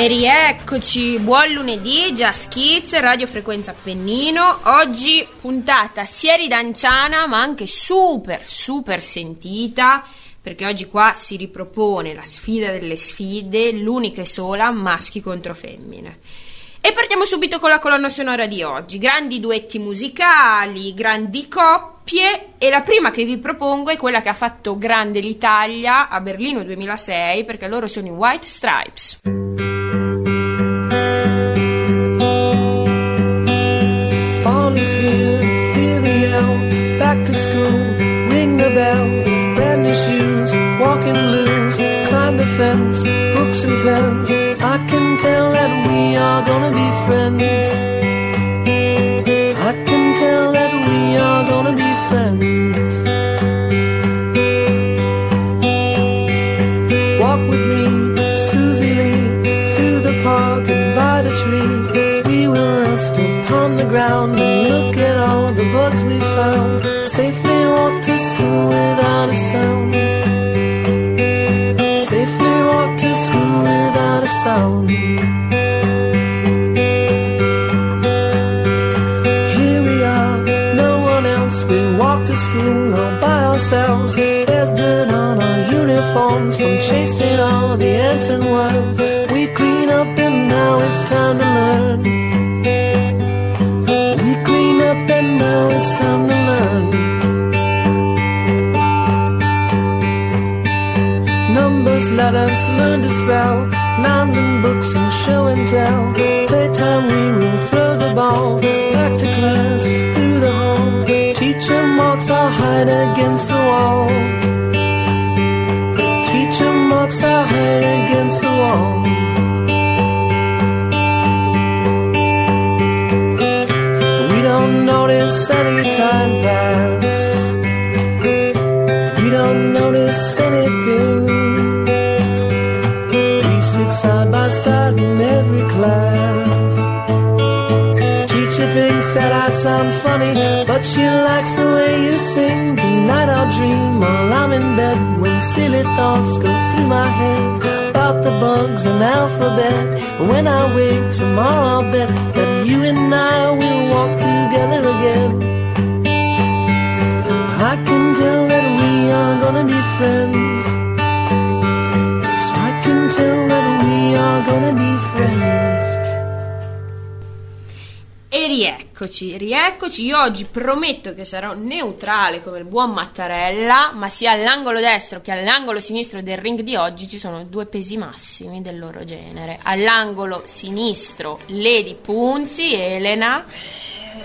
E rieccoci, buon lunedì, Jazz Kids, Radio Frequenza Appennino. Oggi puntata sia ridanciana ma anche super, super sentita perché oggi qua si ripropone la sfida delle sfide, l'unica e sola, maschi contro femmine. E partiamo subito con la colonna sonora di oggi. Grandi duetti musicali, grandi coppie e la prima che vi propongo è quella che ha fatto grande l'Italia a Berlino 2006 perché loro sono i White Stripes. sunsets chasing all the ants and worms. We clean up and now it's time to learn. We clean up and now it's time to learn. Numbers, letters, learn to spell. Nouns and books and show and tell. Playtime, we will throw the ball. Back to class, through the hall. Teacher marks our hide against the wall. Against the wall. We don't notice any time pass. We don't notice anything. We sit side by side in every class. Teacher thinks that I sound funny, but she likes the way you sing. Tonight I'll dream while I'm in bed when silly thoughts go through my head about the bugs and alphabet. When I wake tomorrow, I'll bet that you and I will walk together again. I can tell that we are gonna be friends. Yes, I can tell that we are gonna be rieccoci, rieccoci. Io oggi prometto che sarò neutrale come il buon Mattarella, ma sia all'angolo destro che all'angolo sinistro del ring di oggi ci sono due pesi massimi del loro genere. All'angolo sinistro Lady Punzi, Elena.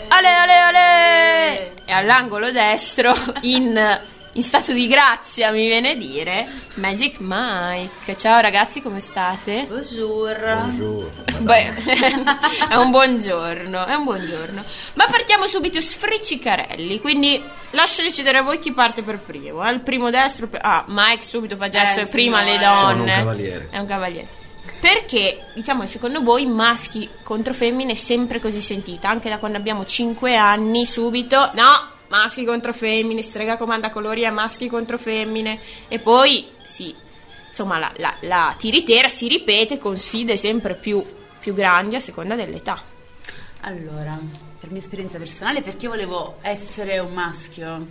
Ale, ale, ale! E all'angolo destro, in, in stato di grazia, mi viene a dire, Magic Mike. Ciao ragazzi, come state? Bonjour. Beh, è un buongiorno, è un buongiorno. Ma partiamo subito sfriccicarelli, quindi lascio decidere a voi chi parte per primo. eh. Il primo destro, per- ah, Mike subito fa gesto Eh, prima sì, le donne. Sono un cavaliere. È un cavaliere. Perché, diciamo, secondo voi maschi contro femmine è sempre così sentita? Anche da quando abbiamo 5 anni, subito, no, maschi contro femmine, strega comanda colori a maschi contro femmine. E poi, sì, insomma, la, la, la tiritera si ripete con sfide sempre più, più grandi a seconda dell'età. Allora, per mia esperienza personale, perché io volevo essere un maschio.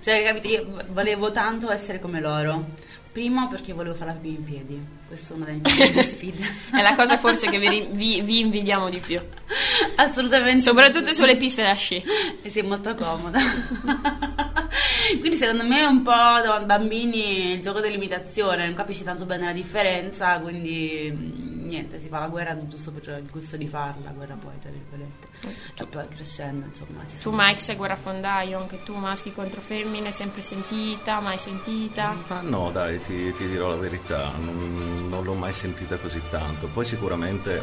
Cioè, capito, io volevo tanto essere come loro. Primo perché volevo fare la pipì in piedi. Questa è una delle mie sfide. È la cosa forse che vi, vi- vi invidiamo di più. Assolutamente. Soprattutto sulle piste da sci. E sei molto comoda. Quindi secondo me è un po' da bambini il gioco dell'imitazione, non capisci tanto bene la differenza, quindi mm, niente, si fa la guerra giusto per il gusto di farla, la guerra poi, tra virgolette. E poi crescendo, insomma, ci Tu sono- Mike sei guerrafondaio, anche tu maschi contro femmine, sempre sentita, mai sentita? Ma no, dai, ti, ti dirò la verità, non, non l'ho mai sentita così tanto. Poi sicuramente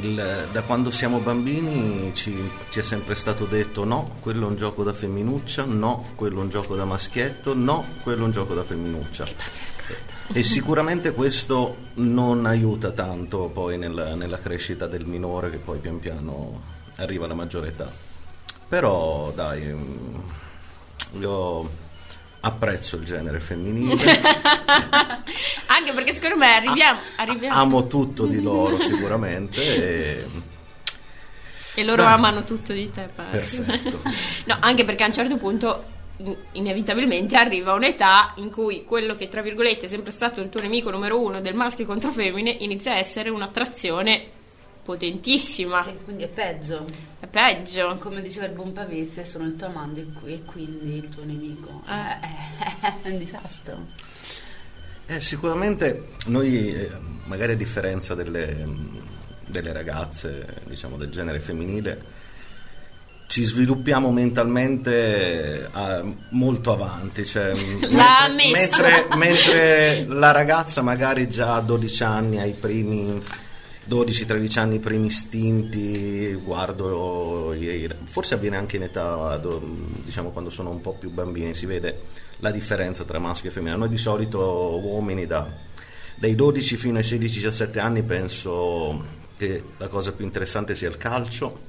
il- da quando siamo bambini ci, ci è sempre stato detto no, quello è un gioco da femminuccia, no, quello è un gioco da maschietto, no, quello è un gioco da femminuccia. E sicuramente questo non aiuta tanto poi nella, nella crescita del minore che poi pian piano arriva alla maggiore età. Però dai, mm, io apprezzo il genere femminile, Anche perché secondo me arriviamo, arriviamo amo tutto di loro sicuramente. E... e loro Dai. amano tutto di te. pare. Perfetto. no, anche perché a un certo punto inevitabilmente arriva un'età in cui quello che tra virgolette è sempre stato il tuo nemico numero uno del maschio contro femmine inizia a essere un'attrazione potentissima. Che quindi è peggio. È peggio. Come diceva il buon Pavese, sono il tuo amante e qui- e quindi il tuo nemico. Eh. Eh, è un disastro. Eh, sicuramente noi, eh, magari a differenza delle, delle ragazze, diciamo del genere femminile, ci sviluppiamo mentalmente eh, molto avanti. Cioè, L'ha mentre, mentre- la ragazza magari già a 12 anni, ai primi 12-13 anni, i primi istinti, guardo, i- i- forse avviene anche in età, diciamo quando sono un po' più bambini, si vede la differenza tra maschio e femmina. Noi di solito uomini da, dai 12 fino ai 16-17 anni penso che la cosa più interessante sia il calcio,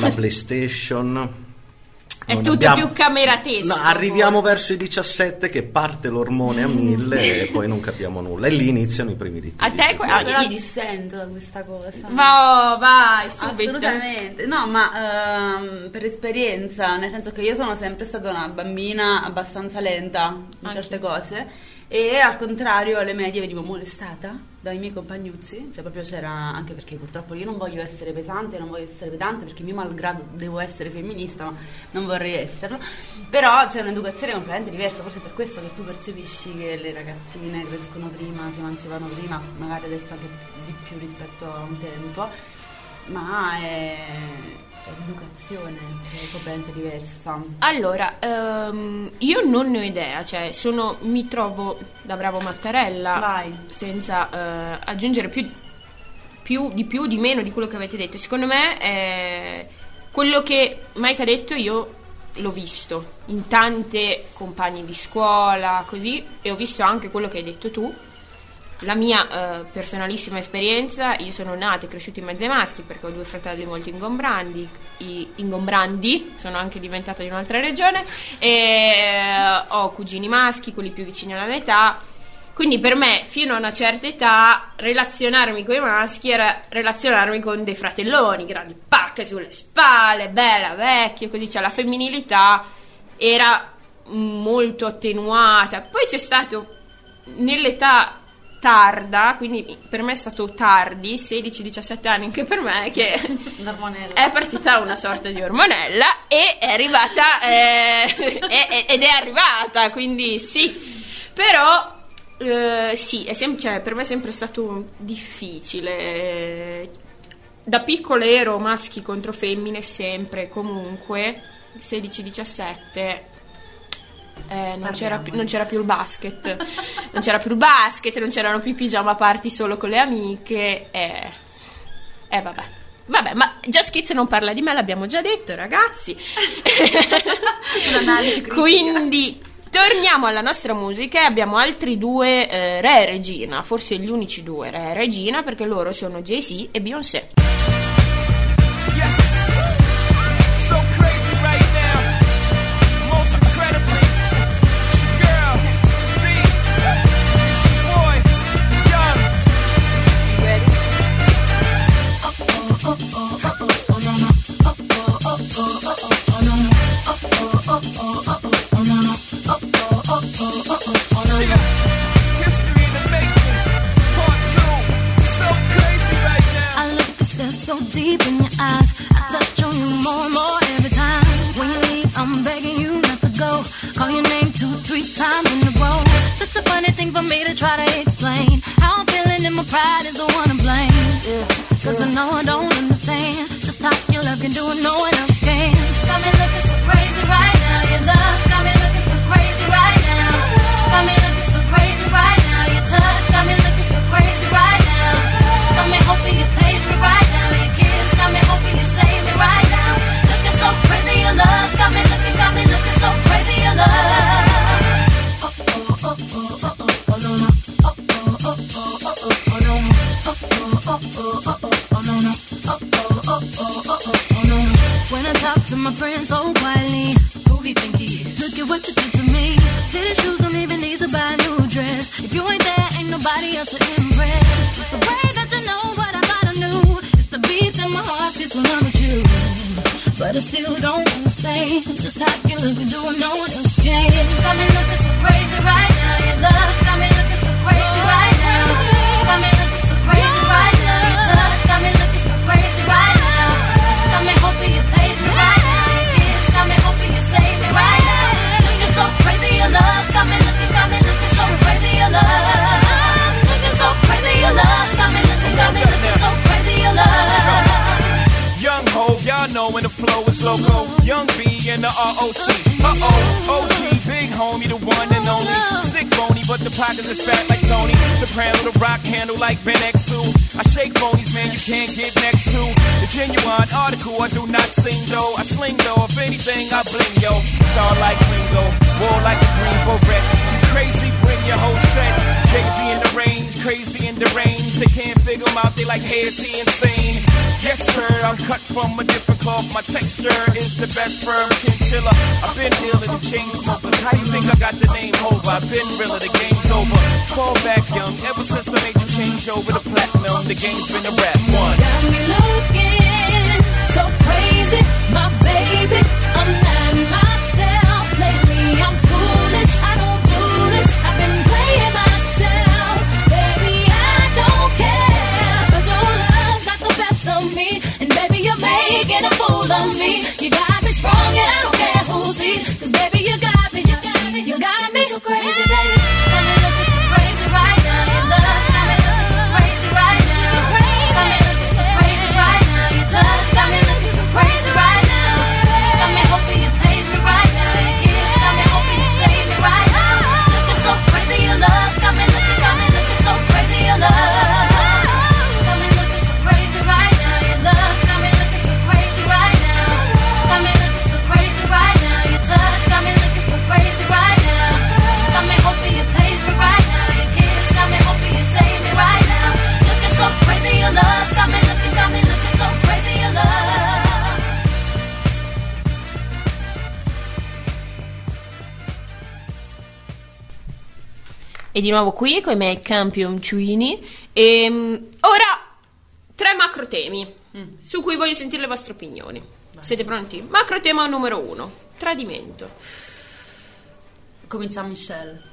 la PlayStation. È Non tutto abbiamo- più cameratesco. No, arriviamo verso i 17 che parte l'ormone a mille e poi non capiamo nulla e lì iniziano i primi litigi. A te que- secondo ah, me. Però i- dissento da questa cosa. Va, vai, subito. Assolutamente, no, ma ehm, per esperienza, nel senso che io sono sempre stata una bambina abbastanza lenta in Anche. certe cose e al contrario alle medie venivo molestata dai miei compagnucci, cioè proprio c'era anche perché purtroppo io non voglio essere pesante, non voglio essere pedante perché mio malgrado devo essere femminista, ma non vorrei esserlo, però c'è un'educazione completamente diversa, forse è per questo che tu percepisci che le ragazzine crescono prima, si emancipano prima, magari adesso anche di più rispetto a un tempo. Ma è educazione, è completamente diversa. Allora, ehm, io non ne ho idea, cioè sono, mi trovo da bravo Mattarella Vai. senza eh, aggiungere più, più, di più, di meno di quello che avete detto. Secondo me eh, quello che Mike ha detto io l'ho visto in tante compagne di scuola, così, e ho visto anche quello che hai detto tu. La mia eh, personalissima esperienza, io sono nata e cresciuta in mezzo ai maschi perché ho due fratelli molto ingombrandi, ingombrandi, sono anche diventata di un'altra regione, e eh, ho cugini maschi, quelli più vicini alla mia età, quindi per me fino a una certa età relazionarmi con i maschi era relazionarmi con dei fratelloni, grandi pacche sulle spalle, bella, vecchia, così, cioè la femminilità era molto attenuata. Poi c'è stato nell'età tarda, quindi per me è stato tardi, 16-17 anni anche per me, che è partita una sorta di ormonella e è arrivata eh, ed è arrivata, quindi sì. Però eh, sì, è sem- cioè, per me è sempre stato difficile. Da piccola ero maschi contro femmine sempre, comunque 16-17 eh, non, c'era più, non c'era più il basket, non c'era più il basket, non c'erano più i pigiama party solo con le amiche. E eh, vabbè. Vabbè, ma Just Kids non parla di me, l'abbiamo già detto, ragazzi. Quindi torniamo alla nostra musica e abbiamo altri due eh, re e regina, forse gli unici due re e regina, perché loro sono Jay-Z e Beyoncé. Yes. Try to explain. How I'm feeling and my pride is the di nuovo qui con i miei campioncini. E ora tre macro temi su cui voglio sentire le vostre opinioni. Siete pronti? Macro tema numero uno: tradimento. Cominciamo Michelle.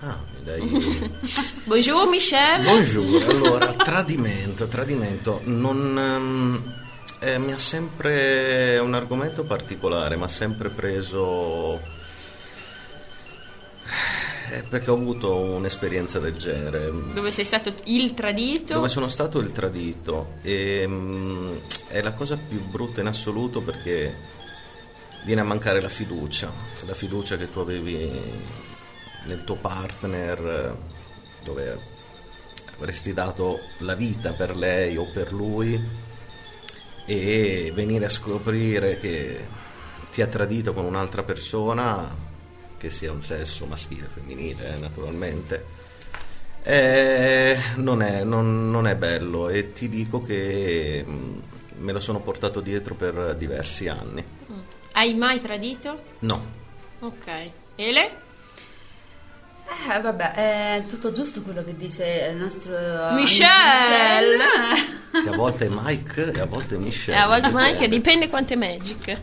Ah, dai. Bonjour Michel. Buongiorno, allora, tradimento, tradimento, non... ehm, eh, mi ha sempre è un argomento particolare, mi ha sempre preso... eh, perché ho avuto un'esperienza del genere, Dove sei stato il tradito? dove sono stato il tradito. E mm, è la cosa più brutta in assoluto perché viene a mancare la fiducia, la fiducia che tu avevi nel tuo partner, dove avresti dato la vita per lei o per lui e venire a scoprire che ti ha tradito con un'altra persona, che sia un sesso maschile o femminile, eh, naturalmente. Eh, non, è, non- non è bello e ti dico che mm, me lo sono portato dietro per diversi anni. Hai mai tradito? No, Ok. Ele? Eh, vabbè, è tutto giusto quello che dice il nostro Michelle! che a volte è Mike e a volte è Michelle. Eh, a volte anche dipende quanto è magic.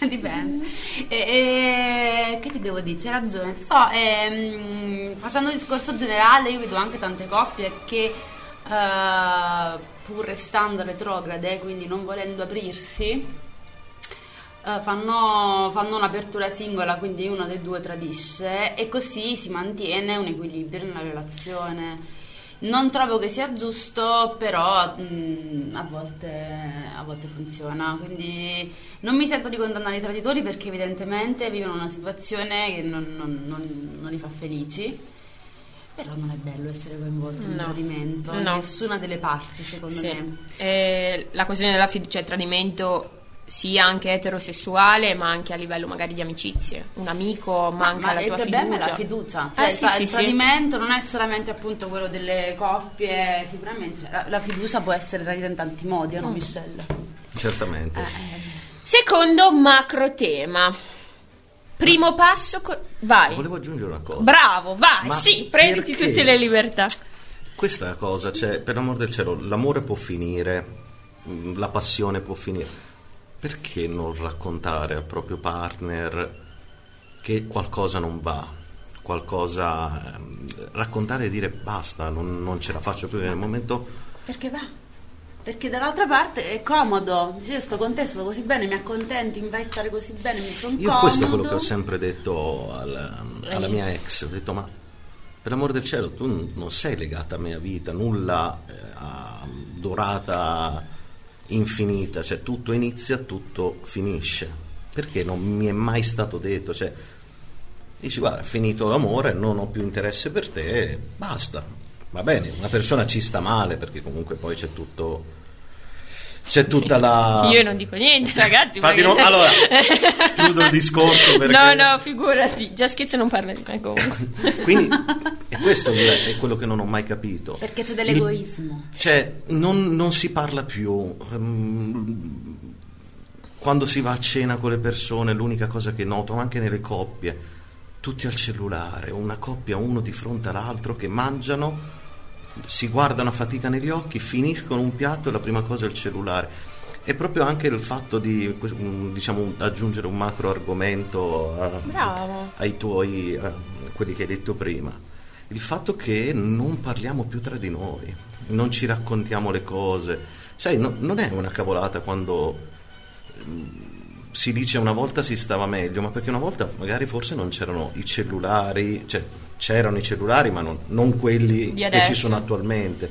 Dipende. E, e- che ti devo dire? C'hai ragione. So, ehm, facendo un discorso generale, io vedo anche tante coppie che, eh, pur restando retrograde, quindi non volendo aprirsi, eh, fanno, fanno un'apertura singola, quindi uno dei due tradisce e così si mantiene un equilibrio nella relazione. Non trovo che sia giusto, però mh, a, volte, a volte funziona. Quindi non mi sento di condannare i traditori perché evidentemente vivono una situazione che non, non- non- non li fa felici. Però non è bello essere coinvolti in un No. tradimento, No. nessuna delle parti secondo Sì. me. Eh, la questione della fiducia, cioè il tradimento sia anche eterosessuale, ma anche a livello magari di amicizie. Un amico manca ma la il tua problema fiducia. è la fiducia. Eh, Cioè, sì, il, sì, il sì. tradimento non è solamente appunto quello delle coppie, sicuramente la, la fiducia può essere tradita in tanti modi, Mm. no Michelle? Certamente. Eh, Secondo macro tema. Primo passo, co- vai. Volevo aggiungere una cosa. Bravo, vai, Ma sì, prenditi perché? tutte le libertà. Questa cosa, cioè, per l'amor del cielo, l'amore può finire, mh, la passione può finire. Perché non raccontare al proprio partner che qualcosa non va? Qualcosa. ehm, raccontare e dire basta, non, non ce la faccio più nel momento. Perché va? Perché dall'altra parte è comodo. Io sto con te, sto così bene, mi accontenti, mi fai stare così bene, mi sono Io comodo. questo è quello che ho sempre detto al- alla mia ex, ho detto ma per l'amor del cielo tu non sei legata a me a vita, nulla eh, durata infinita, cioè tutto inizia, tutto finisce. Perché non mi è mai stato detto, cioè dici guarda, finito l'amore, non ho più interesse per te, basta. Va bene, una persona ci sta male perché comunque poi c'è tutto c'è tutta la Io non dico niente, ragazzi. Infatti perché- no- allora, chiudo il discorso perché- No, no, figurati. Già scherzo non parla di me comunque. Quindi e questo è quello che non ho mai capito. Perché c'è dell'egoismo. Il- cioè, non, non si parla più. ehm, Quando si va a cena con le persone, l'unica cosa che noto, anche nelle coppie, tutti al cellulare, una coppia uno di fronte all'altro che mangiano, si guardano a fatica negli occhi, finiscono un piatto e la prima cosa è il cellulare. E proprio anche il fatto di diciamo, aggiungere un macro argomento a- Bravo. ai tuoi, eh, quelli che hai detto prima. Il fatto che non parliamo più tra di noi, non ci raccontiamo le cose. Sai, no- non è una cavolata quando mm, si dice una volta si stava meglio, ma perché una volta magari forse non c'erano i cellulari, cioè c'erano i cellulari, ma non, non quelli che ci sono attualmente.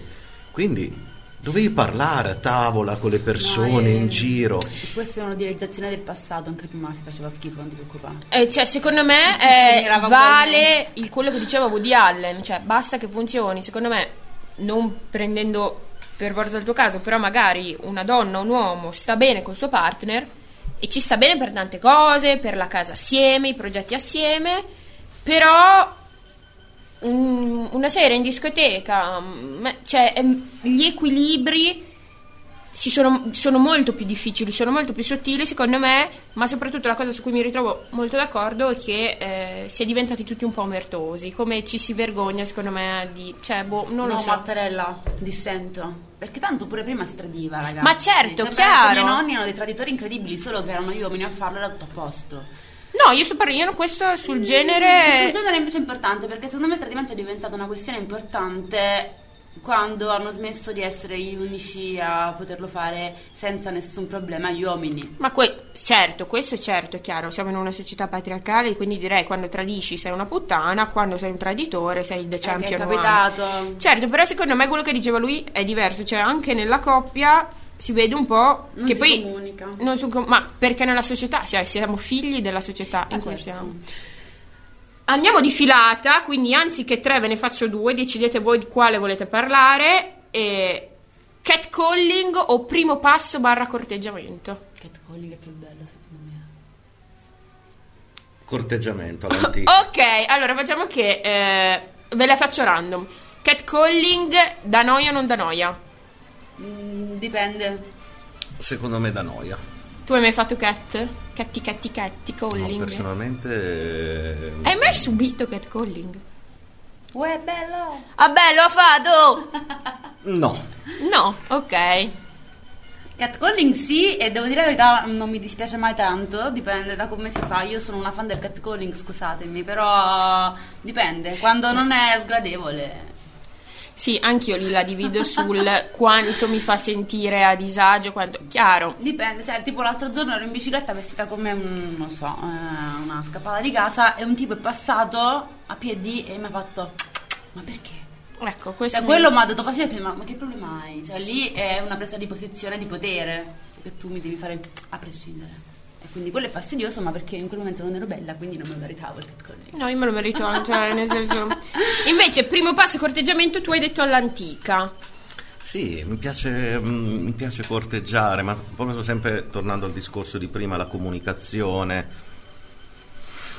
Quindi dovevi parlare a tavola con le persone No, eh, in giro. Questa è un'utilizzazione del passato, anche prima si faceva schifo, non ti preoccupare. Eh, cioè, secondo me eh, vale il, quello che diceva Woody Allen, cioè basta che funzioni, secondo me, non prendendo per forza il tuo caso, però magari una donna o un uomo sta bene col suo partner e ci sta bene per tante cose, per la casa assieme, i progetti assieme, però un- una sera in discoteca, mm, cioè ehm, gli equilibri si sono, sono molto più difficili, sono molto più sottili secondo me, ma soprattutto la cosa su cui mi ritrovo molto d'accordo è che eh, si è diventati tutti un po' omertosi, come ci si vergogna secondo me di... cioè, boh, non no, lo so. Mattarella, dissento. Perché tanto pure prima si tradiva, ragazzi. Ma certo, Cioè, chiaro. I miei nonni erano dei traditori incredibili, solo che erano gli uomini a farlo era tutto a posto. No, io sto parlando questo sul genere... Sul genere invece è importante, perché secondo me il tradimento è diventato una questione importante quando hanno smesso di essere gli unici a poterlo fare senza nessun problema gli uomini. Ma que- certo, questo è certo, è chiaro, siamo in una società patriarcale, quindi direi quando tradisci sei una puttana, quando sei un traditore sei il the Eh, champion è one. capitato. Certo, però secondo me quello che diceva lui è diverso, cioè anche nella coppia si vede un po' Non che si poi comunica. non si com- ma perché nella società cioè, siamo figli della società in Ah, cui certo. siamo. Andiamo di filata, quindi anziché tre ve ne faccio due, decidete voi di quale volete parlare. E catcalling o primo passo barra corteggiamento? Catcalling è più bello secondo me. Corteggiamento all'antica. Ok, allora facciamo che eh, ve la faccio random. Catcalling da noia o non da noia? Mm, dipende. Secondo me da noia. Tu hai mai fatto cat? Catti catti catti No, calling? personalmente... eh, hai mai subito catcalling? Uè, bello! Ah bello, ha fatto! No. No, ok. Catcalling sì, e devo dire la verità, non mi dispiace mai tanto, dipende da come si fa. Io sono una fan del catcalling, scusatemi, però dipende, quando non è sgradevole. Sì, anch'io lì la divido sul quanto mi fa sentire a disagio, quanto... Chiaro. Dipende, cioè tipo l'altro giorno ero in bicicletta vestita come un, non so, eh, una scappata di casa e un tipo è passato a piedi e mi ha fatto, ma perché? Ecco, questo... Cioè quello mi ha detto che ma, ma che problema hai? Cioè lì è una presa di posizione di potere che tu mi devi fare a prescindere. E quindi quello è fastidioso, ma perché in quel momento non ero bella, quindi non me lo meritavo il catcalling. No, io me lo merito, cioè, nel senso... Invece, primo passo corteggiamento tu hai detto all'antica. Sì, mi piace, mm, mi piace corteggiare, ma proprio sempre tornando al discorso di prima, la comunicazione.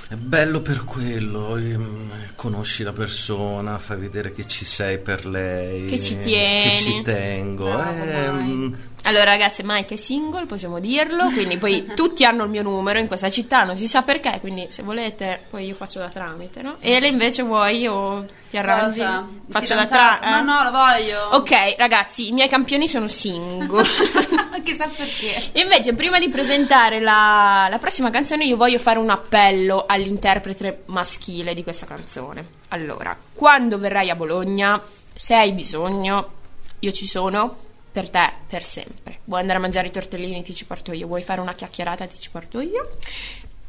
È bello per quello, ehm, conosci la persona, fai vedere che ci sei per lei, Che ci tieni. che ci tengo. Bravo, ehm, Allora ragazze, Mike è single, possiamo dirlo, quindi poi tutti hanno il mio numero in questa città, non si sa perché, quindi se volete poi io faccio da tramite, no? Ele invece vuoi o ti arrangi? Cosa? Faccio da tramite. No, no, lo voglio. Ok, ragazzi, i miei campioni sono single. Chissà perché. Invece, prima di presentare la, la prossima canzone, io voglio fare un appello all'interprete maschile di questa canzone. Allora, quando verrai a Bologna, se hai bisogno, io ci sono per te, per sempre. Vuoi andare a mangiare i tortellini, ti ci porto io. Vuoi fare una chiacchierata, ti ci porto io.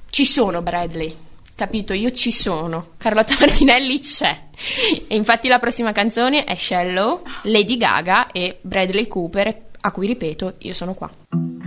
Ci sono, Bradley. Capito? Io ci sono. Carlotta Martinelli c'è. E infatti la prossima canzone è Shallow, Lady Gaga e Bradley Cooper, a cui ripeto, io sono qua.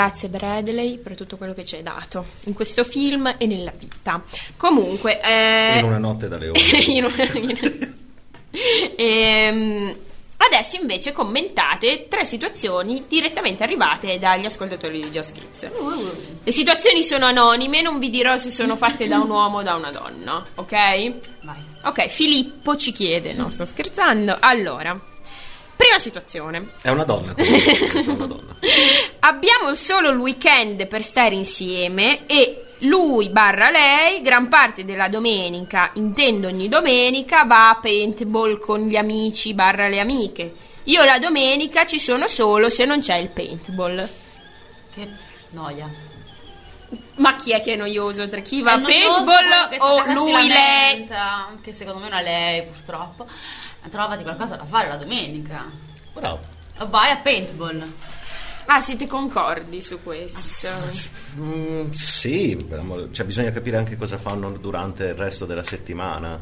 Grazie Bradley per tutto quello che ci hai dato in questo film e nella vita. Comunque, eh, In una notte da leone. in una- in- Ehm, adesso invece commentate tre situazioni direttamente arrivate dagli ascoltatori di Just Kids. Le situazioni sono anonime, non vi dirò se sono fatte da un uomo o da una donna, ok? Vai. Ok, Filippo ci chiede, no, sto scherzando. Allora, prima situazione. È una donna. comunque, è una donna. Abbiamo solo il weekend per stare insieme e lui barra lei, gran parte della domenica, intendo ogni domenica, va a paintball con gli amici barra le amiche. Io la domenica ci sono solo se non c'è il paintball. Che noia. Ma chi è che è noioso? Tra chi va a paintball o lui, lei? Che secondo me non è lei, purtroppo. Trovati qualcosa da fare la domenica. Bravo. O vai a paintball. Ah, siete concordi su questo? Mm, sì, per amore- cioè bisogna capire anche cosa fanno durante il resto della settimana.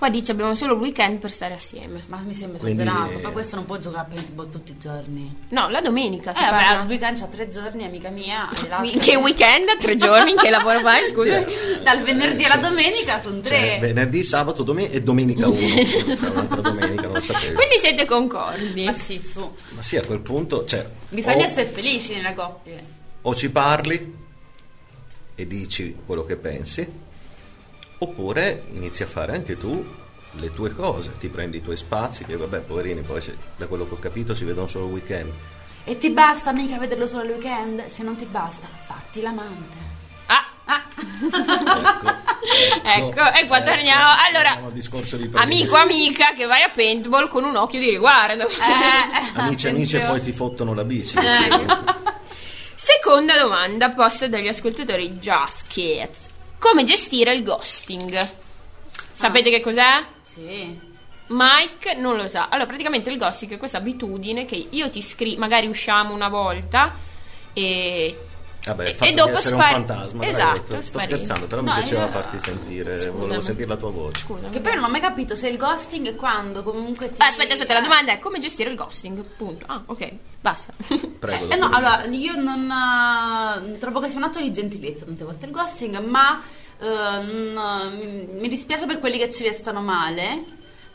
Qua dice abbiamo solo il weekend per stare assieme. Ma mi sembra Quindi- esagerato. Ma questo non può giocare a paintball tutti i giorni. No, la domenica Eh, vabbè, il weekend c'ha tre giorni, amica mia. In che weekend? Tre giorni? In che lavoro fai? Scusa. Dal venerdì alla domenica sono tre. Cioè, venerdì, sabato, domenica e domenica 1. cioè un'altra domenica, non lo sapevo. Quindi siete concordi? Ma sì, su. Ma sì, a quel punto, cioè, Bisogna o, essere felici nelle coppie. o ci parli e dici quello che pensi, oppure inizi a fare anche tu le tue cose, ti prendi i tuoi spazi, che vabbè, poverini, poi se- da quello che ho capito si vedono solo il weekend. E ti basta mica vederlo solo il weekend? Se non ti basta, fatti l'amante. Ah, Ah. ecco, e qua torniamo. Allora, discorso di prima. amico, amica che vai a paintball con un occhio di riguardo. Eh, Amici, amici, e poi ti fottono la bici. Eh. Seconda domanda posta dagli ascoltatori Just Kids. Come gestire il ghosting? Sapete che cos'è? Sì. Mike non lo sa. Allora, praticamente il ghosting è questa abitudine che io ti scrivo, magari usciamo una volta e Vabbè, E- e dopo di essere spari- un fantasma. Esatto, sto- sto spari. scherzando, però No, mi piaceva io- farti sentire, Scusami. volevo sentire la tua voce. scusa. Che poi non ho mai capito se il ghosting è quando comunque ti... Aspetta, aspetta, la domanda è come gestire il ghosting? Punto. Ah, ok, basta. Prego. Eh no, allora, io non... eh, trovo che sia un atto di gentilezza tante volte il ghosting, ma eh, non- mi dispiace per quelli che ci restano male,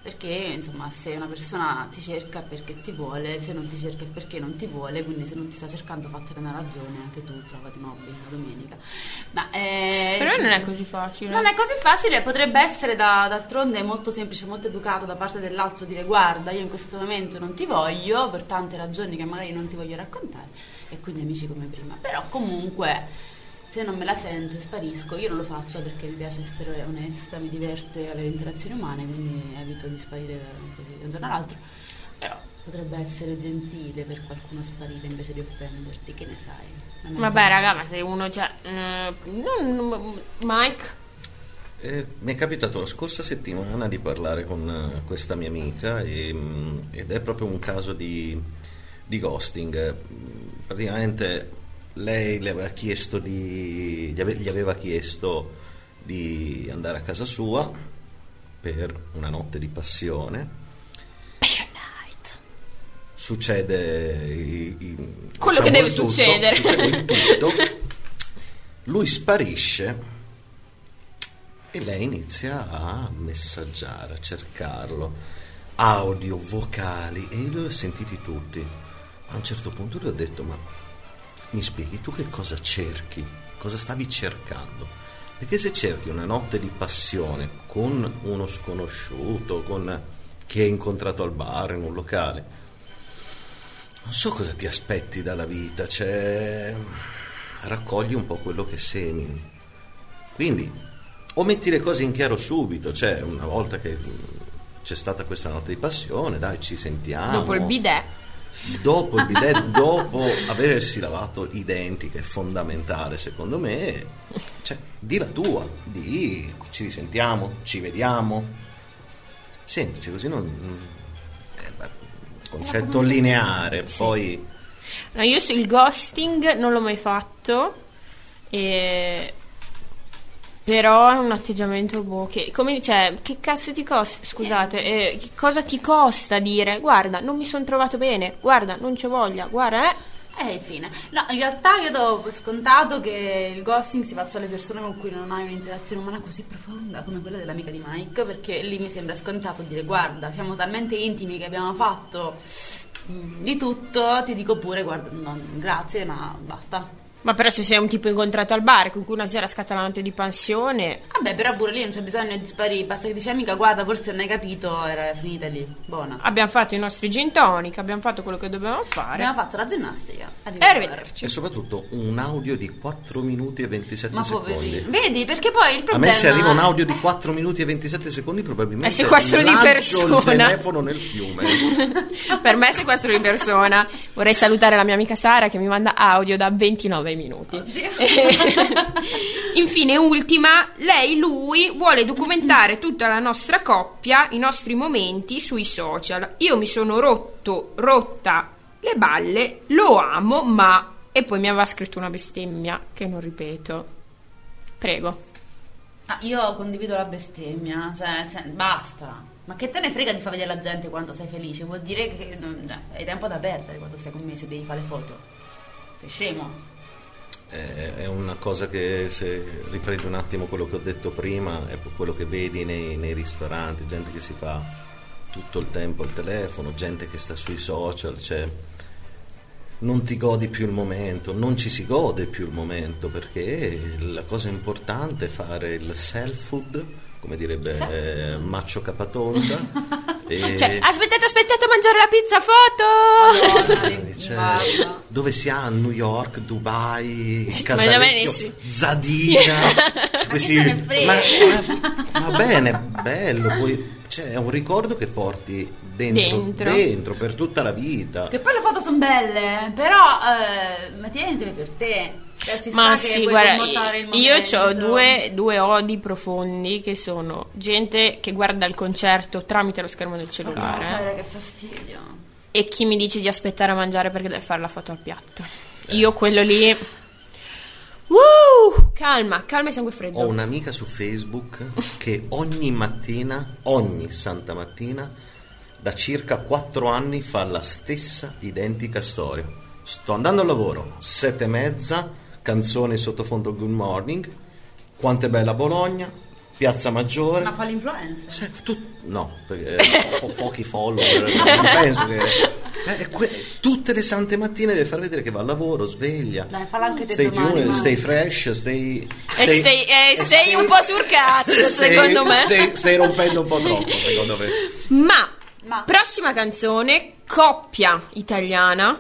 perché insomma se una persona ti cerca è perché ti vuole, se non ti cerca è perché non ti vuole, quindi se non ti sta cercando fattene una ragione, anche tu trovati hobby la domenica. Ma, eh, Però non è così facile. Non è così facile, potrebbe essere da- d'altronde molto semplice, molto educato da parte dell'altro dire guarda io in questo momento non ti voglio per tante ragioni che magari non ti voglio raccontare e quindi amici come prima. Però comunque se non me la sento e sparisco, io non lo faccio perché mi piace essere onesta, mi diverte avere interazioni umane, quindi evito di sparire così da un giorno all'altro. Però potrebbe essere gentile per qualcuno sparire invece di offenderti, che ne sai. Vabbè, raga, ma se uno già. eh, non- Mike? Eh, mi è capitato la scorsa settimana di parlare con eh, questa mia amica e, mm, ed è proprio un caso di, di ghosting. Mm, Praticamente lei le aveva chiesto di, gli, ave- gli aveva chiesto di andare a casa sua per una notte di passione. Passion Night. Succede i- i- Quello che diciamo deve tutto, succedere. succede tutto. Lui sparisce e lei inizia a messaggiare, a cercarlo, audio, vocali, e io li ho sentiti tutti. A un certo punto gli ho detto, ma mi spieghi tu che cosa cerchi? Cosa stavi cercando? Perché se cerchi una notte di passione con uno sconosciuto, con chi hai incontrato al bar, in un locale, non so cosa ti aspetti dalla vita, cioè raccogli un po' quello che semi. Quindi o metti le cose in chiaro subito, cioè una volta che c'è stata questa notte di passione, dai, ci sentiamo. Dopo il bidet. Dopo il bidet, dopo aversi lavato i denti, che è fondamentale secondo me, cioè, di la tua, di ci risentiamo, ci vediamo. Semplice, così non... eh, concetto lineare, poi... No, io sul ghosting non l'ho mai fatto. E... Però è un atteggiamento boh, che, come, cioè, che cazzo ti costa? Scusate, eh, che cosa ti costa dire? Guarda, non mi sono trovato bene, guarda, non c'ho voglia, guarda, eh. Eh, infine. No, in realtà io do scontato che il ghosting si faccia alle persone con cui non hai un'interazione umana così profonda come quella dell'amica di Mike, perché lì mi sembra scontato dire guarda, siamo talmente intimi che abbiamo fatto mm, di tutto, ti dico pure guarda, no, grazie, ma basta. Ma però se sei un tipo incontrato al bar con cui una sera scatta la notte di pensione, Vabbè, però pure lì non c'è bisogno di sparire, basta che dici amica, guarda, forse non hai capito, era finita lì. Buona. abbiamo fatto i nostri gin tonic, abbiamo fatto quello che dovevamo fare. Abbiamo fatto la ginnastica. E arrivederci. E soprattutto un audio di 4 minuti e 27 Ma secondi. poverino. Vedi, perché poi il A problema me se arriva un audio di 4 minuti e 27 secondi probabilmente È sequestro di persona. il telefono nel fiume. per me è sequestro di persona. Vorrei salutare la mia amica Sara che mi manda audio da 29 minuti. Infine, ultima, lei, lui vuole documentare tutta la nostra coppia, i nostri momenti sui social. Io mi sono rotto, rotta le balle, lo amo, ma... E poi mi aveva scritto una bestemmia che non ripeto. Prego. Ah, io condivido la bestemmia, cioè senso, basta. Ma che te ne frega di far vedere alla gente quando sei felice? Vuol dire che non- cioè, hai tempo da perdere quando stai con me se devi fare foto. Sei scemo. È una cosa che se riprendi un attimo quello che ho detto prima, è quello che vedi nei, nei ristoranti, gente che si fa tutto il tempo al telefono, gente che sta sui social, cioè non ti godi più il momento, non ci si gode più il momento perché la cosa importante è fare il self-food, come direbbe eh, Maccio Capatonda. e- Cioè, aspettate, aspettate a mangiare la pizza, foto! Madonna, guarda. dove si ha New York, Dubai, Sì, Casalecchio. Zadina, cioè, questi- ma, ma- ma bene, bello, poi, cioè, è un ricordo che porti dentro, Dentro. dentro per tutta la vita. Che poi le foto sono belle, però eh, ma tienitele per te. Cioè, ci Ma sì, guarda, io ho due, due odi profondi che sono gente che guarda il concerto tramite lo schermo del No, cellulare sai che fastidio. e chi mi dice di aspettare a mangiare perché deve fare la foto al piatto. Io quello lì... Uh, calma, calma e sangue freddo. Ho un'amica su Facebook che ogni mattina, ogni santa mattina, da circa 4 anni fa la stessa identica storia. Sto andando al lavoro, sette e mezza, canzone sottofondo Good Morning, quanto è bella Bologna, Piazza Maggiore. Ma fa l'influencer. Se- tu- no, perché ho pochi follower, non penso che... eh, que- tutte le sante mattine deve far vedere che va al lavoro, sveglia. Dai, falla anche te Stay tuned, stay fresh, stay... E stai, e stai un po' sul cazzo, secondo me. Stai, stai rompendo un po' troppo, secondo me. Ma, Ma- prossima canzone, coppia italiana,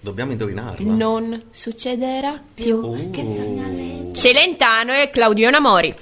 Dobbiamo indovinarla. non succederà più. Oh. Celentano e Claudio Namori.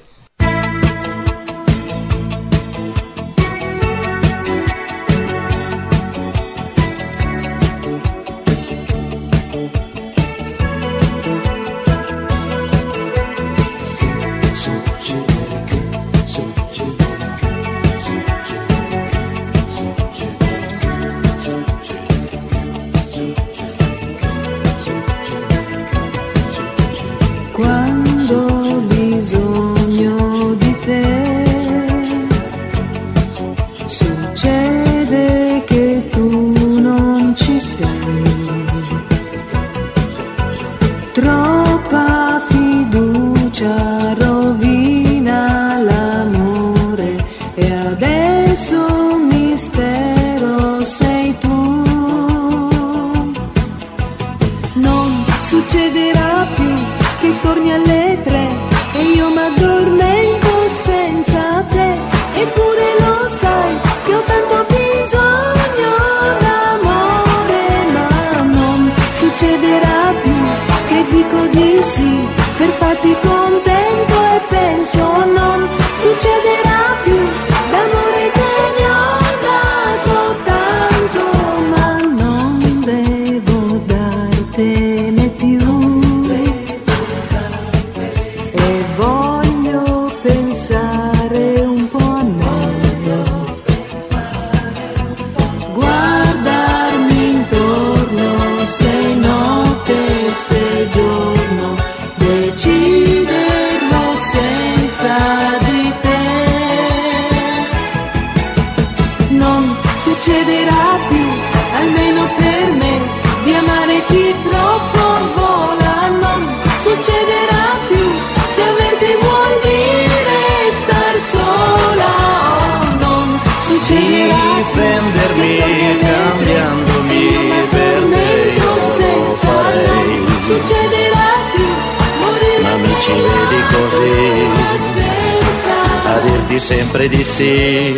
Sempre di sì.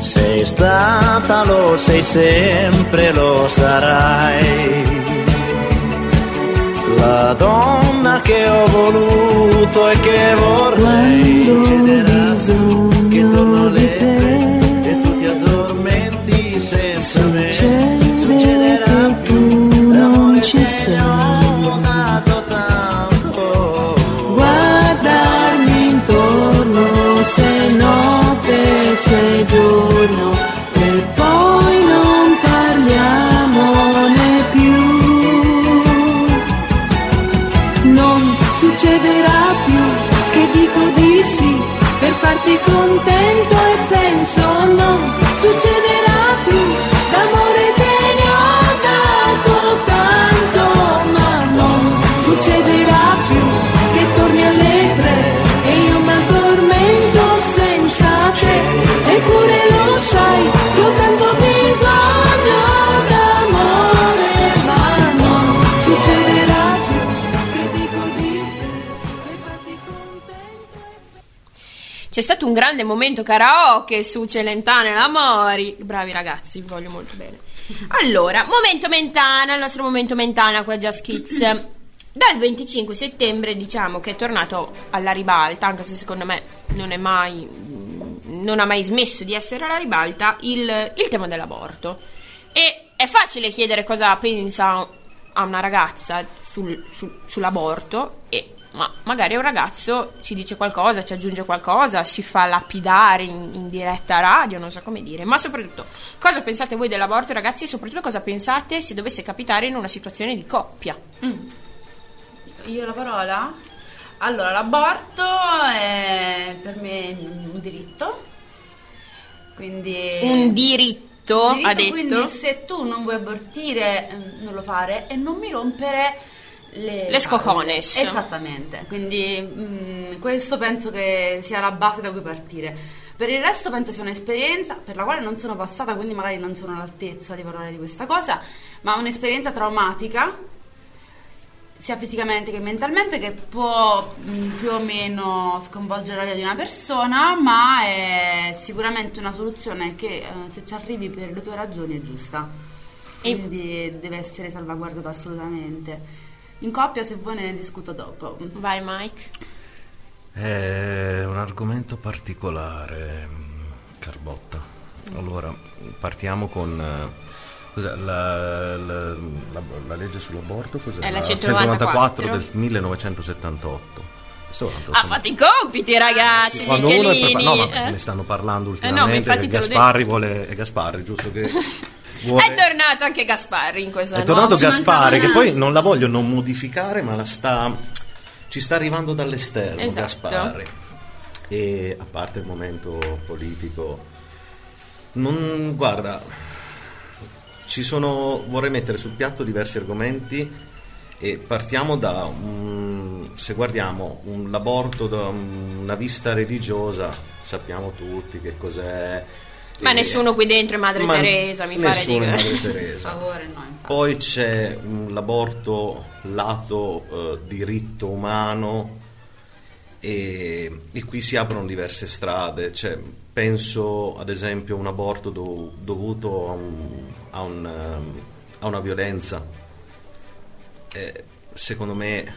Sei stata, lo sei sempre, lo sarai. La donna che ho voluto e che vorrei succederà stato un grande momento karaoke su Celentano e la Mori. Bravi ragazzi, vi voglio molto bene. Allora, momento Mentana, il nostro momento Mentana qua a Just Kids. Dal 25 settembre diciamo che è tornato alla ribalta, anche se secondo me non è mai non ha mai smesso di essere alla ribalta il, il tema dell'aborto. E è facile chiedere cosa pensa a una ragazza sul- sul- sull'aborto, e, ma magari un ragazzo ci dice qualcosa, ci aggiunge qualcosa, si fa lapidare in, in diretta radio, non so come dire. Ma soprattutto, cosa pensate voi dell'aborto, ragazzi? E soprattutto, cosa pensate se dovesse capitare in una situazione di coppia? Io la parola? Allora, l'aborto è per me un diritto. Quindi Un diritto, diritto, ha detto. Quindi se tu non vuoi abortire, ehm, non lo fare e non mi rompere le, Le scocones. Esattamente. Quindi mm, questo penso che sia la base da cui partire. Per il resto penso sia un'esperienza per la quale non sono passata, quindi magari non sono all'altezza di parlare di questa cosa, ma un'esperienza traumatica sia fisicamente che mentalmente che può mh, più o meno sconvolgere la vita di una persona, ma è sicuramente una soluzione che eh, se ci arrivi per le tue ragioni è giusta. E- Quindi deve essere salvaguardata assolutamente. In coppia se vuoi ne discuto dopo. Vai Mike. È un argomento particolare, mm, Carbotta. Allora, partiamo con... eh, Cos'è, la, la- la- la legge sull'aborto? Cos'è? È la 194 del 1978. Questo tanto, Ha fatto i compiti, ragazzi, sì, quando uno è Michelini. prepa- no, ma eh. ne stanno parlando Eh no, ma ultimamente. infatti te l'ho Gasparri vuole. È Gasparri, giusto che. Vuole, È tornato anche Gasparri in questa è tornato notte. Gasparri, che poi non la voglio non modificare, ma la sta, ci sta arrivando dall'esterno Esatto. Gasparri. E a parte il momento politico, non, guarda, ci sono, vorrei mettere sul piatto diversi argomenti e partiamo da, un- se guardiamo un, l'aborto da un- una vista religiosa, sappiamo tutti che cos'è. Ma e- nessuno qui dentro è Madre Ma Teresa, mi pare di nessuno è Madre Teresa. favore, no. Poi c'è l'aborto lato eh, diritto umano e, e qui si aprono diverse strade. Cioè, penso ad esempio a un aborto dov- dovuto a, un- a un, ehm, a una violenza. Eh, secondo me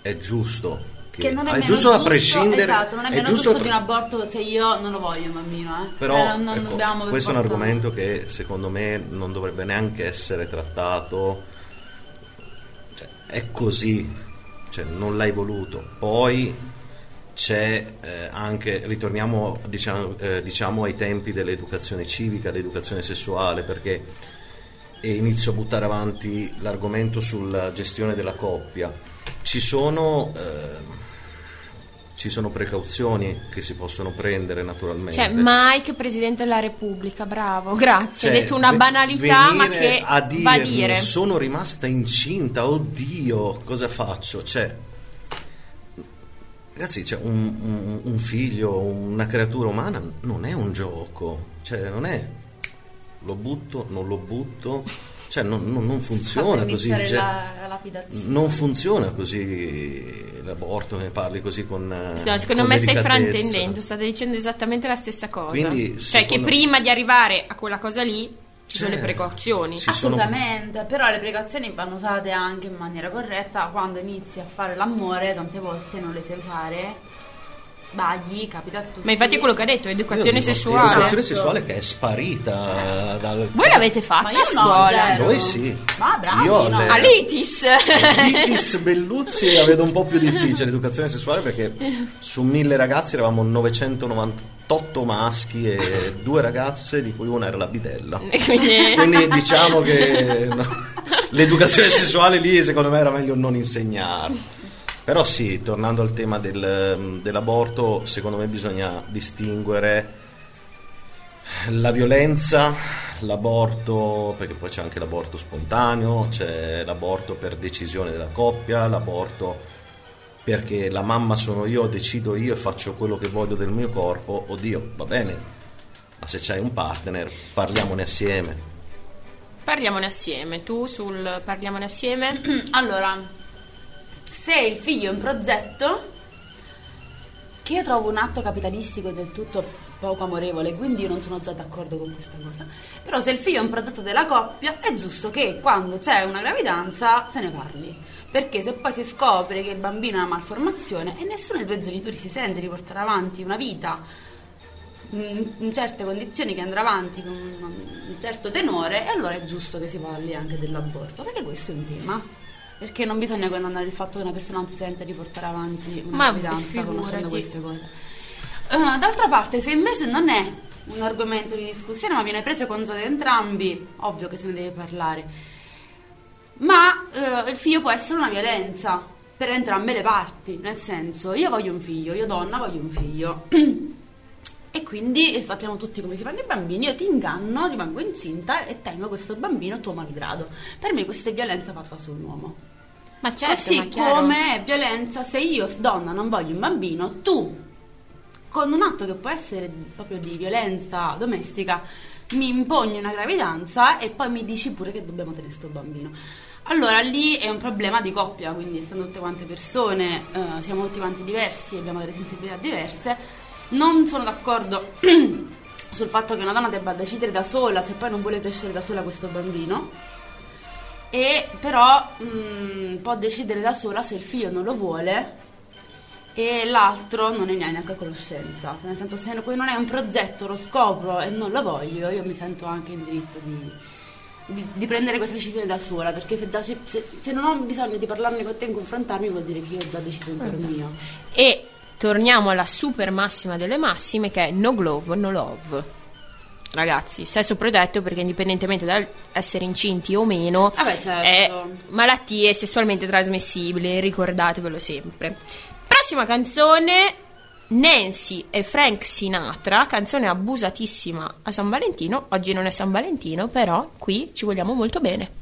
è giusto. Che non è, è meno giusto a prescindere. esatto, non è, è giusto giusto, a di pre- un aborto se io non lo voglio un bambino, eh. però Eh, non, non ecco, per questo è un argomento che secondo me non dovrebbe neanche essere trattato cioè, è così cioè, non l'hai voluto poi c'è eh, anche ritorniamo diciamo, eh, diciamo ai tempi dell'educazione civica dell'educazione sessuale perché e inizio a buttare avanti l'argomento sulla gestione della coppia ci sono eh, ci sono precauzioni che si possono prendere naturalmente Cioè, Mike, Presidente della Repubblica, bravo, grazie. Cioè, Hai detto una banalità, ma che a va a dirmi, dire. sono rimasta incinta, oddio, cosa faccio? Cioè, ragazzi, cioè, un, un- un figlio, una creatura umana non è un gioco, cioè, non è lo butto, non lo butto, cioè, non, non- non funziona così. cioè, la, la lapidazione. non funziona così l'aborto, ne parli così con... eh, No, secondo con me stai fraintendendo, state dicendo esattamente la stessa cosa. Quindi, cioè che secondo- prima di arrivare a quella cosa lì ci sono le Eh, precauzioni. Ci sono- Assolutamente, però le precauzioni vanno usate anche in maniera corretta quando inizi a fare l'amore, tante volte non le sai usare. Bagli, capita a tutti. Ma infatti è quello che ha detto, Io educazione dico, sessuale. L'educazione sessuale che è sparita dal... Voi l'avete fatta a no, scuola? zero. Noi sì. Ma bravi, Io no. alle- A Litis! Litis Belluzzi la vedo un po' più difficile l'educazione sessuale perché su mille ragazzi eravamo 998 maschi e due ragazze di cui una era la bidella quindi- diciamo che no, l'educazione sessuale lì secondo me era meglio non insegnare però sì, tornando al tema del- dell'aborto secondo me bisogna distinguere la violenza, l'aborto, perché poi c'è anche l'aborto spontaneo, c'è l'aborto per decisione della coppia, l'aborto perché la mamma sono io, decido io e faccio quello che voglio del mio corpo, oddio, va bene, ma se c'hai un partner parliamone assieme. Parliamone assieme, tu sul parliamone assieme? Allora, se il figlio è un progetto, che io trovo un atto capitalistico del tutto poco amorevole, quindi io non sono già d'accordo con questa cosa. Però se il figlio è un progetto della coppia, è giusto che quando c'è una gravidanza se ne parli. Perché se poi si scopre che il bambino ha una malformazione e nessuno dei due genitori si sente di portare avanti una vita in certe condizioni che andrà avanti con un certo tenore e allora è giusto che si parli anche dell'aborto perché questo è un tema perché non bisogna condannare il fatto che una persona non si sente di portare avanti una gravidanza conoscendo queste cose Eh, d'altra parte se invece non è un argomento di discussione ma viene preso con gioia da entrambi ovvio che se ne deve parlare ma eh, il figlio può essere una violenza per entrambe le parti, nel senso io voglio un figlio, io donna voglio un figlio. E quindi sappiamo tutti come si fanno i bambini, io ti inganno, rimango incinta e tengo questo bambino tuo malgrado. Per me questa è violenza fatta su un uomo. Ma certo, Così ma chiaro. come è violenza se io, donna, non voglio un bambino, tu, con un atto che può essere proprio di violenza domestica, mi impugni una gravidanza e poi mi dici pure che dobbiamo tenere sto bambino. Allora lì è un problema di coppia, quindi essendo tutte quante persone, eh, siamo tutti quanti diversi, abbiamo delle sensibilità diverse, non sono d'accordo sul fatto che una donna debba decidere da sola se poi non vuole crescere da sola questo bambino e però mh, può decidere da sola se il figlio non lo vuole e l'altro non ne ha neanche conoscenza. Cioè, nel senso se non è un progetto lo scopro e non lo voglio io mi sento anche in diritto di, di- di prendere questa decisione da sola perché se, già ci- se- se non ho bisogno di parlarne con te e confrontarmi vuol dire che io ho già deciso in cuore mio. E torniamo alla super massima delle massime che è no glove, no love. Ragazzi, sesso protetto perché indipendentemente dal essere incinti o meno, Vabbè, certo. è malattie sessualmente trasmissibili, ricordatevelo sempre. Prossima canzone, Nancy e Frank Sinatra, canzone abusatissima a San Valentino. Oggi non è San Valentino, però qui ci vogliamo molto bene.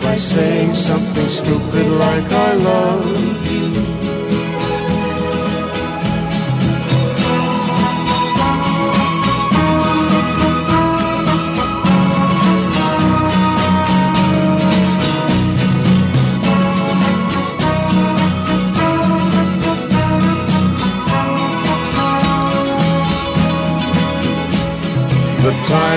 by saying something stupid like I love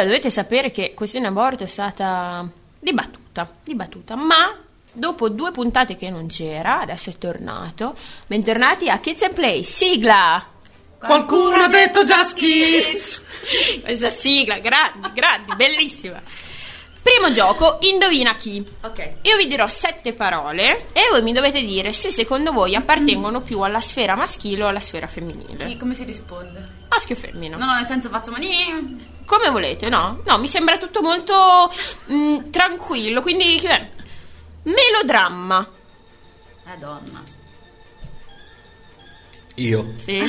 Allora, dovete sapere che questione aborto è stata dibattuta, dibattuta, ma dopo due puntate che non c'era, adesso è tornato. Bentornati a Kids and Play, sigla! Qualcuno ha detto Just Kids! Questa sigla, grandi, grandi, bellissima. Primo gioco, indovina chi. Ok. Io vi dirò sette parole e voi mi dovete dire se secondo voi appartengono più alla sfera maschile o alla sfera femminile. Chi- come si risponde? Maschio o femmina? No, no, nel senso facciamo ni. Come volete, no? No, mi sembra tutto molto mm, tranquillo, quindi che- melodramma. Eh, donna. Io. Sì.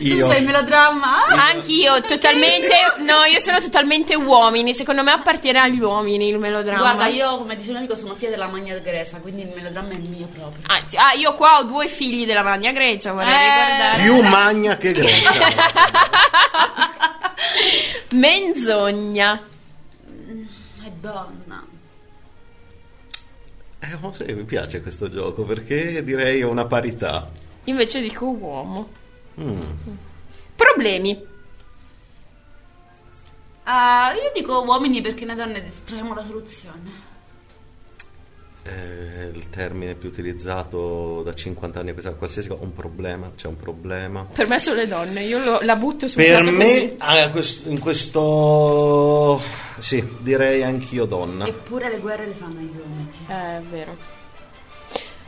Io. Tu sei melodramma? Ah! Anch'io, totalmente. No, io sono totalmente uomini. Secondo me appartiene agli uomini il melodramma. Guarda, io come dice il mio amico sono figlia della Magna Grecia, quindi il melodramma è mio proprio. Anzi, ah, io qua ho due figli della Magna Grecia, vorrei Eh. ricordare. Più magna che Grecia. Menzogna. È donna. Eh, mi piace questo gioco perché direi una parità. Invece dico uomo. Mm. Problemi. Ah, io dico uomini perché noi donne troviamo la soluzione. Eh, il termine più utilizzato da 50 anni a questa qualsiasi cosa, un problema, c'è un problema. Per me sono le donne, io lo- la butto sul Per piatto me, così. ah, in questo, sì, direi anch'io donna. Eppure le guerre le fanno gli uomini. Eh, è vero.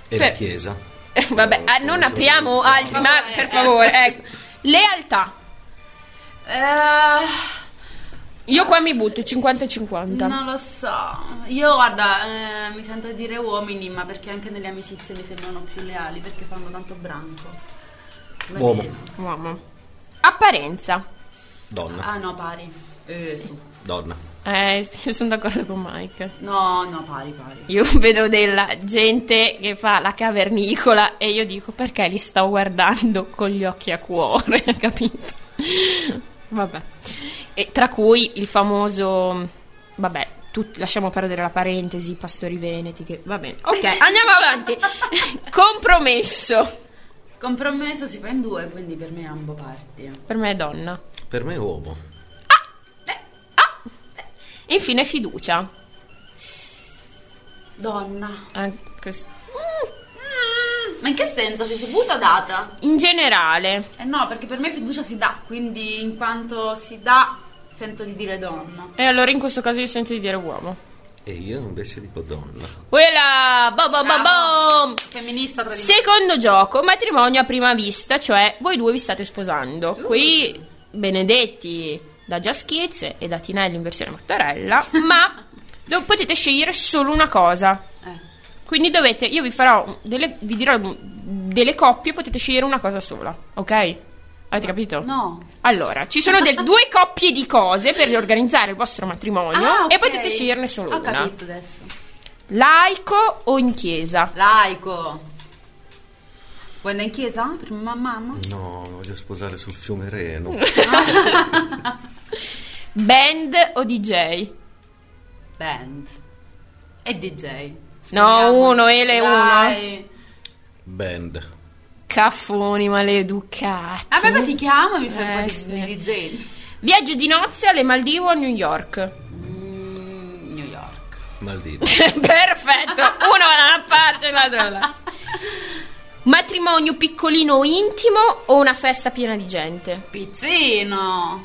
E per- la chiesa. Eh, Vabbè, ah, non apriamo altri, ma per favore, ecco. Lealtà. Eh, Io qua mi butto 50 e 50. non lo so. Io, guarda, eh, mi sento di dire uomini, ma perché anche nelle amicizie mi sembrano più leali, perché fanno tanto branco. Uomo. Uomo. Apparenza. Donna, Ah, no, pari. Eh, sì. donna. Eh, io sono d'accordo con Mike. No, no, pari, pari. Io vedo della gente che fa la cavernicola e io dico perché li sto guardando con gli occhi a cuore, capito? Vabbè. E tra cui il famoso vabbè, tut- lasciamo perdere la parentesi, pastori veneti che va bene. Ok, andiamo avanti. Compromesso. Compromesso si fa in due, quindi per me è ambo parti. Per me è donna. Per me è uomo. E infine fiducia. Donna. Ah, cos- Ma in che senso? Ricevuta o data? In generale, Eh no, perché per me fiducia si dà, quindi in quanto si dà sento di dire donna. e allora in questo caso io sento di dire uomo. E io invece dico donna. Quella! Bo bo bo bom! Femminista tradizionale. Secondo gioco, matrimonio a prima vista, cioè voi due vi state sposando. Qui benedetti da Just Kids e da Tinelli in versione Mattarella, ma do- potete scegliere solo una cosa. Eh. Quindi dovete, io vi farò delle, vi dirò delle coppie, potete scegliere una cosa sola, ok? Avete capito? No. Allora, ci sono del- due coppie di cose per organizzare il vostro matrimonio Ah, e ok. potete sceglierne solo Ho una. capito adesso. Laico o in chiesa? Laico. Vuoi andare in chiesa? Per mia mamma? No, voglio sposare sul fiume Reno. Band o DJ? Band. E DJ. No, uno, ele uno. Dai. Band. Caffoni maleducati. Vabbè, ma ti chiamo e mi fai Eh, un po' di, sì. di DJ. Viaggio di nozze alle Maldivo o a New York? Mm, New York. Maldive. Perfetto, uno va da una parte e l'altro dall'altra. Matrimonio piccolino o intimo o una festa piena di gente? Piccino.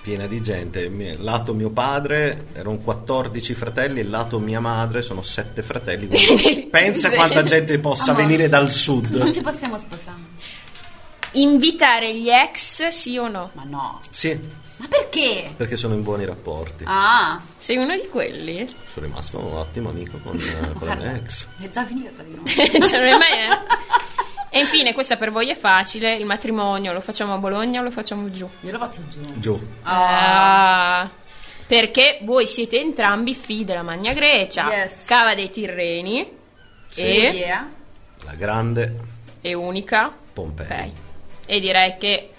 Piena di gente. Lato mio padre erano 14 fratelli, e lato mia madre sono 7 fratelli. quindi Pensa quanta gente possa Amore. venire dal Non sud. ci possiamo sposare. Invitare gli ex, sì o no? Ma no. Sì, Ma perché? perché sono in buoni rapporti. Ah, Sei uno di quelli? Sono rimasto un ottimo amico con, eh, con la mia ex. è già finita tra di noi. Cioè, non è mai, eh? E infine, questa per voi è facile, il matrimonio lo facciamo a Bologna o lo facciamo giù? Io lo faccio giù. Giù. Ah, perché voi siete entrambi figli della Magna Grecia, Yes. Cava dei Tirreni Sì. e, Yeah. La grande e unica Pompei. Pompei. E direi che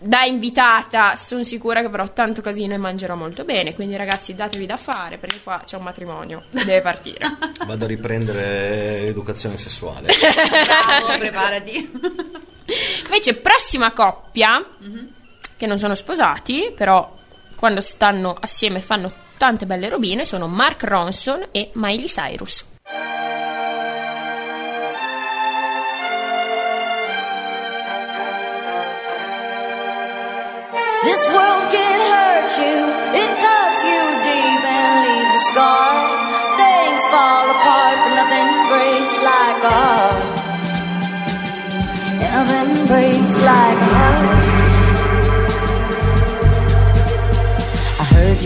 da invitata sono sicura che farò tanto casino e mangerò molto bene, quindi ragazzi datevi da fare perché qua c'è un matrimonio, deve partire. Vado a riprendere educazione sessuale. Bravo, preparati. Invece prossima coppia, che non sono sposati, però quando stanno assieme fanno tante belle robine, sono Mark Ronson e Miley Cyrus.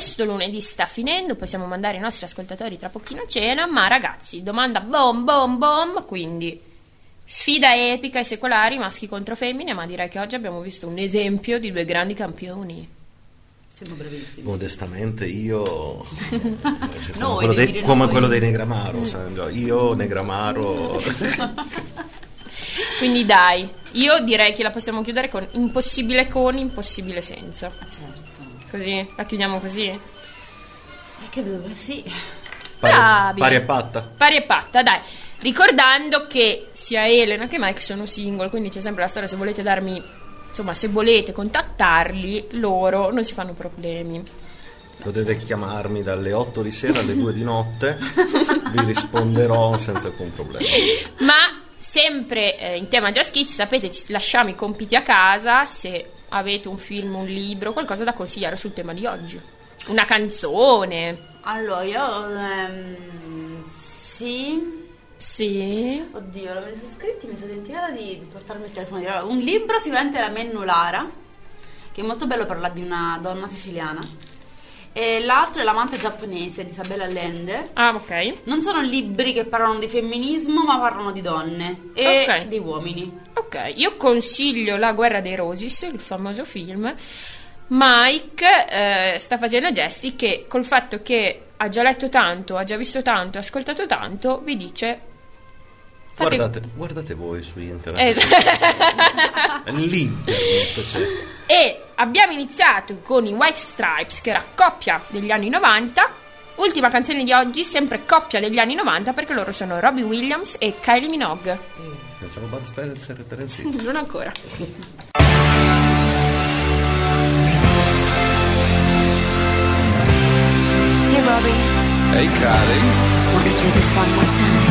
Questo lunedì sta finendo, possiamo mandare i nostri ascoltatori tra pochino a cena, ma ragazzi, domanda bom bom bom, quindi Sfida epica e secolari, maschi contro femmine, ma direi che oggi abbiamo visto un esempio di due grandi campioni. Siamo brevissimi. Modestamente io, eh, cioè, come, quello dei, come quello dei Negramaro, sai, io Negramaro, Quindi dai, io direi che la possiamo chiudere con impossibile con, impossibile senza. Ah, certo. Così, la chiudiamo così? Perché dove? Sì. pari, Bravi. pari e patta. Pari e patta, dai. Ricordando che sia Elena che Mike sono single, quindi c'è sempre la storia, se volete darmi, insomma, se volete contattarli, loro non si fanno problemi. Potete chiamarmi dalle 8 di sera alle 2 di notte, vi risponderò senza alcun problema. Ma sempre eh, in tema Just Kids, sapete, ci lasciamo i compiti a casa se avete un film, un libro, qualcosa da consigliare sul tema di oggi. Una canzone. Allora, io... ehm, sì... Sì. Oddio, me li sono scritti, mi sono dimenticata di portarmi il telefono. di là. Un libro sicuramente la Mennulara, che è molto bello parla di una donna siciliana. E l'altro è L'amante giapponese di Isabella Allende. Ah, ok. Non sono libri che parlano di femminismo, ma parlano di donne e Ok. di uomini. Ok, io consiglio La guerra dei Roses, il famoso film. Mike eh, sta facendo gesti che col fatto che ha già letto tanto, ha già visto tanto, ha ascoltato tanto, vi dice... fate- Guardate, guardate voi su internet. Eh, L'internet c'è. e abbiamo iniziato con i White Stripes, che era coppia degli anni 90. Ultima canzone di oggi, sempre coppia degli anni 90, perché loro sono Robbie Williams e Kylie Minogue. Pensavo Bud Spencer e Terence Hill. Non ancora. Hey, Robbie, Hey, Kylie. wanna do this one more time?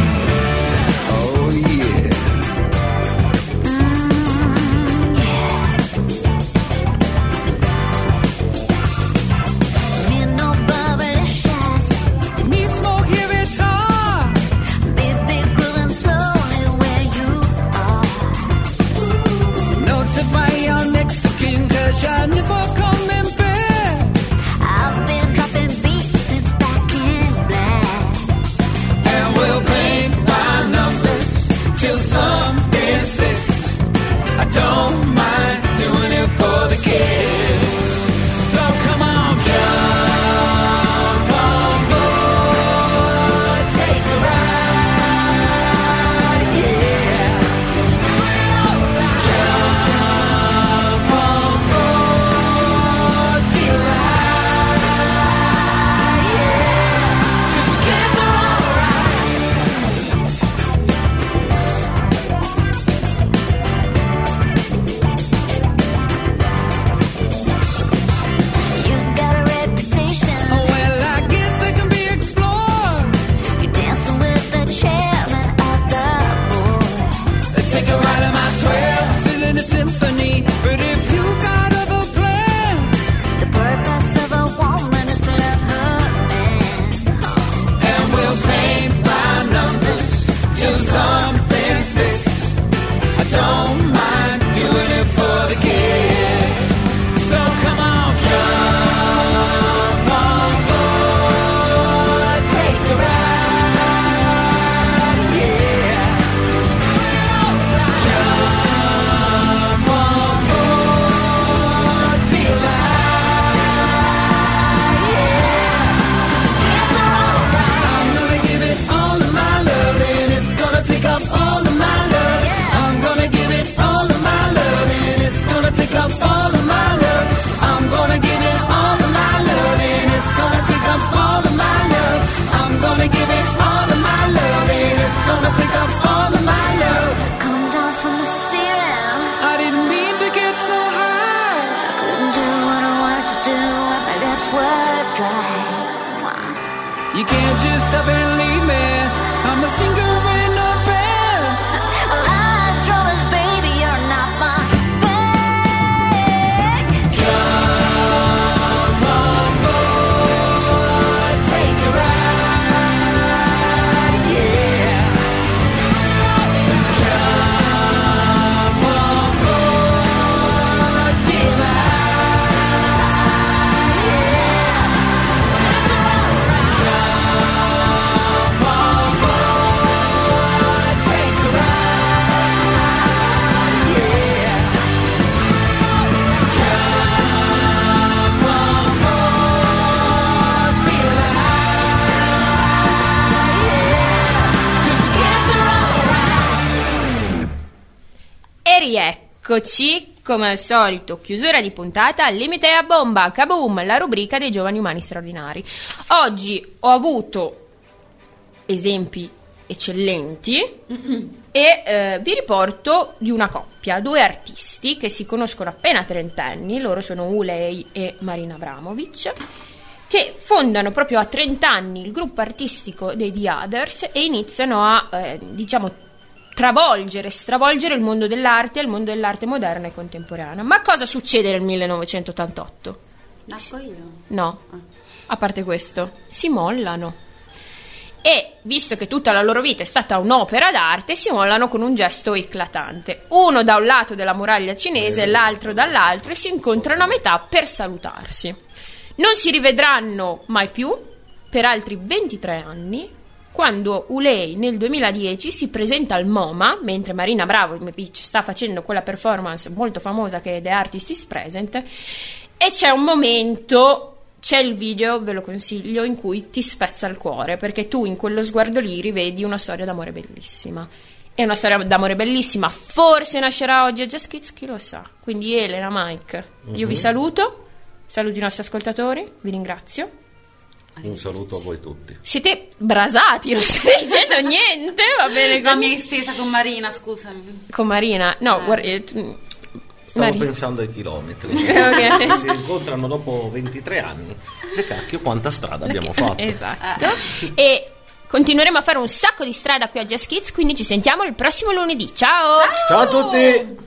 Eccoci, come al solito, chiusura di puntata al limite a bomba, kaboom, la rubrica dei giovani umani straordinari. Oggi ho avuto esempi eccellenti e eh, vi riporto di una coppia, due artisti che si conoscono appena trentenni, loro sono Ulei e Marina Abramovic, che fondano proprio a 30 anni il gruppo artistico dei The Others e iniziano a, eh, diciamo, travolgere, stravolgere il mondo dell'arte il mondo dell'arte moderna e contemporanea. Ma cosa succede nel 1988? Nasco io. No, a parte questo, si mollano. E visto che tutta la loro vita è stata un'opera d'arte, si mollano con un gesto eclatante. Uno da un lato della muraglia cinese e l'altro dall'altro e si incontrano a metà per salutarsi. Non si rivedranno mai più per altri 23 anni, quando Ulei nel 2010 si presenta al MoMA, mentre Marina Bravovic sta facendo quella performance molto famosa che è The Artist is Present, e c'è un momento, c'è il video, ve lo consiglio, in cui ti spezza il cuore, perché tu in quello sguardo lì rivedi una storia d'amore bellissima. È una storia d'amore bellissima, forse nascerà oggi a Just Kids, chi lo sa. Quindi Elena, Mike, io vi saluto, saluto i nostri ascoltatori, vi ringrazio. Un saluto a voi tutti. Siete brasati, non state dicendo niente, va bene No, con, mi hai stesa con Marina, scusami. con Marina. No, Eh. guarda, eh, Stavo Marina. pensando ai chilometri. Ok. si incontrano dopo 23 anni. Se cacchio, quanta strada abbiamo fatto. Esatto. E continueremo a fare un sacco di strada qui a Jazz Kids, quindi ci sentiamo il prossimo lunedì. Ciao. Ciao a tutti!